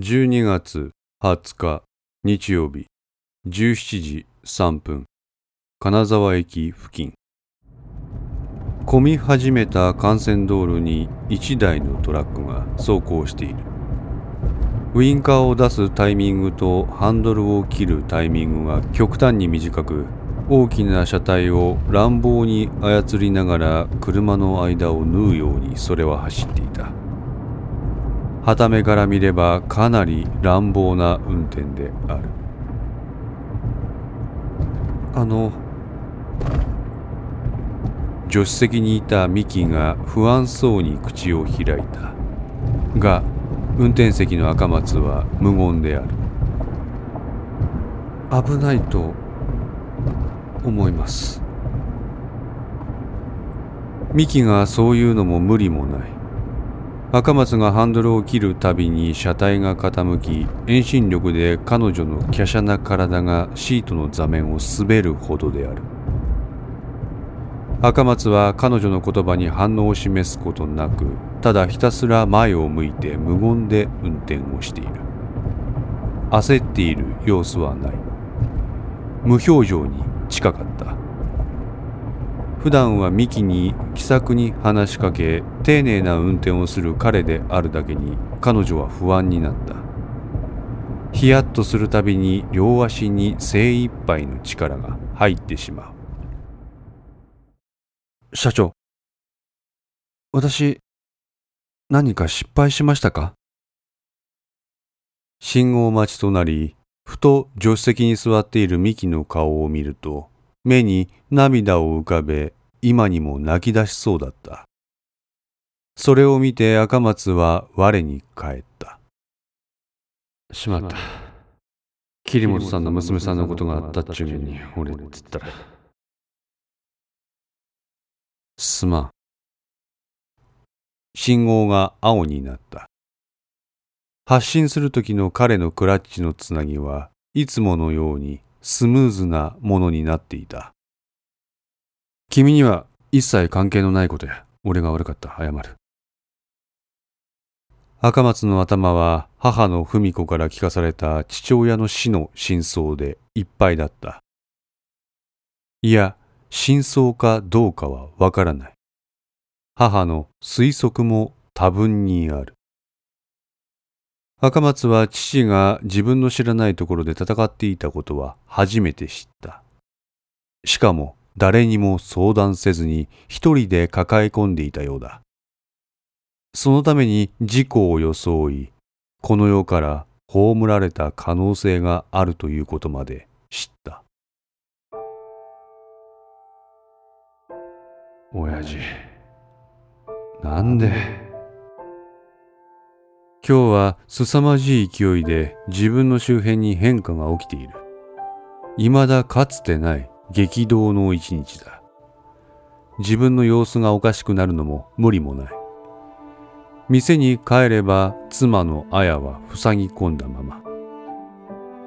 12月20日日曜日17時3分金沢駅付近。混み始めた幹線道路に1台のトラックが走行している。ウインカーを出すタイミングとハンドルを切るタイミングが極端に短く大きな車体を乱暴に操りながら車の間を縫うようにそれは走っていた。傍目から見ればかなり乱暴な運転である。あの助手席にいたミキが不安そうに口を開いた。が運転席の赤松は無言である。危ないと思います。ミキがそういうのも無理もない。赤松がハンドルを切るたびに車体が傾き遠心力で彼女の華奢な体がシートの座面を滑るほどである。赤松は彼女の言葉に反応を示すことなくただひたすら前を向いて無言で運転をしている。焦っている様子はない。無表情に近かった。普段はミキに気さくに話しかけ丁寧な運転をする彼であるだけに彼女は不安になった。ヒヤッとするたびに両足に精一杯の力が入ってしまう。社長私何か失敗しましたか？信号待ちとなりふと助手席に座っているミキの顔を見ると目に涙を浮かべ今にも泣き出しそうだったそれを見て赤松は我に返った。しまった。桐本さんの娘さんのことがあったっちゅうに俺って言ったら。すまん。信号が青になった。発進する時の彼のクラッチのつなぎはいつものようにスムーズなものになっていた。君には一切関係のないことや、俺が悪かった、謝る。赤松の頭は母の文子から聞かされた父親の死の真相でいっぱいだった。いや、真相かどうかはわからない。母の推測も多分にある。赤松は父が自分の知らないところで戦っていたことは初めて知った。しかも誰にも相談せずに一人で抱え込んでいたようだ。そのために事故を装い、この世から葬られた可能性があるということまで知った。親父、なんで？今日は凄まじい勢いで自分の周辺に変化が起きている。未だかつてない激動の一日だ。自分の様子がおかしくなるのも無理もない。店に帰れば妻の綾は塞ぎ込んだまま。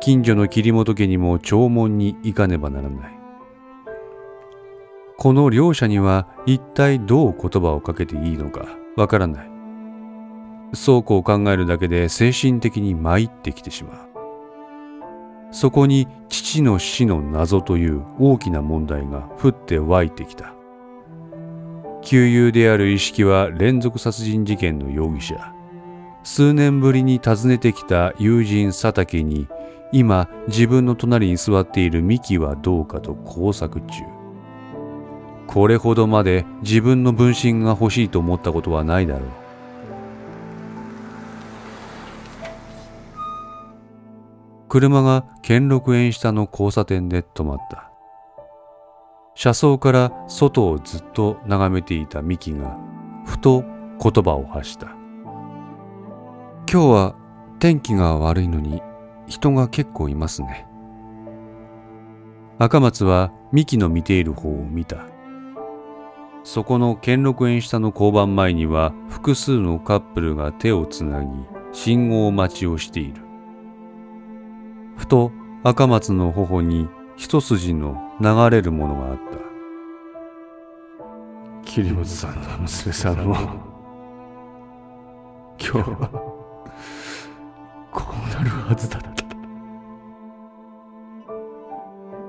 近所の桐本家にも弔問に行かねばならない。この両者には一体どう言葉をかけていいのかわからない。倉庫を考えるだけで精神的に参ってきてしまう。そこに父の死の謎という大きな問題が降って湧いてきた。旧友である意識は連続殺人事件の容疑者。数年ぶりに訪ねてきた友人佐竹に今自分の隣に座っているミキはどうかと工作中。これほどまで自分の分身が欲しいと思ったことはないだろう。車が兼六園下の交差点で止まった。車窓から外をずっと眺めていたミキが、ふと言葉を発した。今日は天気が悪いのに人が結構いますね。赤松はミキの見ている方を見た。そこの兼六園下の交番前には複数のカップルが手をつなぎ信号待ちをしている。ふと赤松の頬に一筋の流れるものがあった。桐本さんの娘さんも今日はこうなるはずだな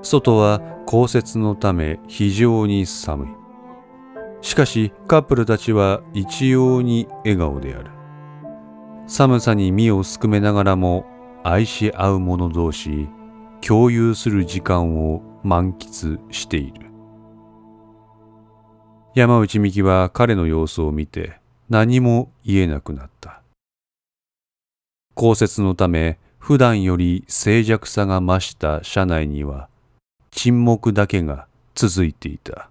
外は降雪のため非常に寒い。しかしカップルたちは一様に笑顔である。寒さに身をすくめながらも愛し合う者同士共有する時間を満喫している。山内美希は彼の様子を見て何も言えなくなった。降雪のため普段より静寂さが増した車内には沈黙だけが続いていた。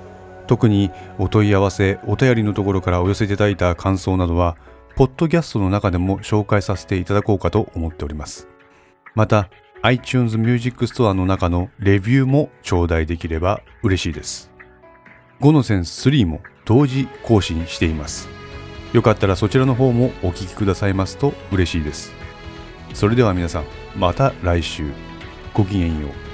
特にお問い合わせお便りのところからお寄せいただいた感想などはポッドキャストの中でも紹介させていただこうかと思っております。また iTunes Music Store の中のレビューも頂戴できれば嬉しいです。5の線3も同時更新しています。よかったらそちらの方もお聞きくださいますと嬉しいです。それでは皆さんまた来週。ごきげんよう。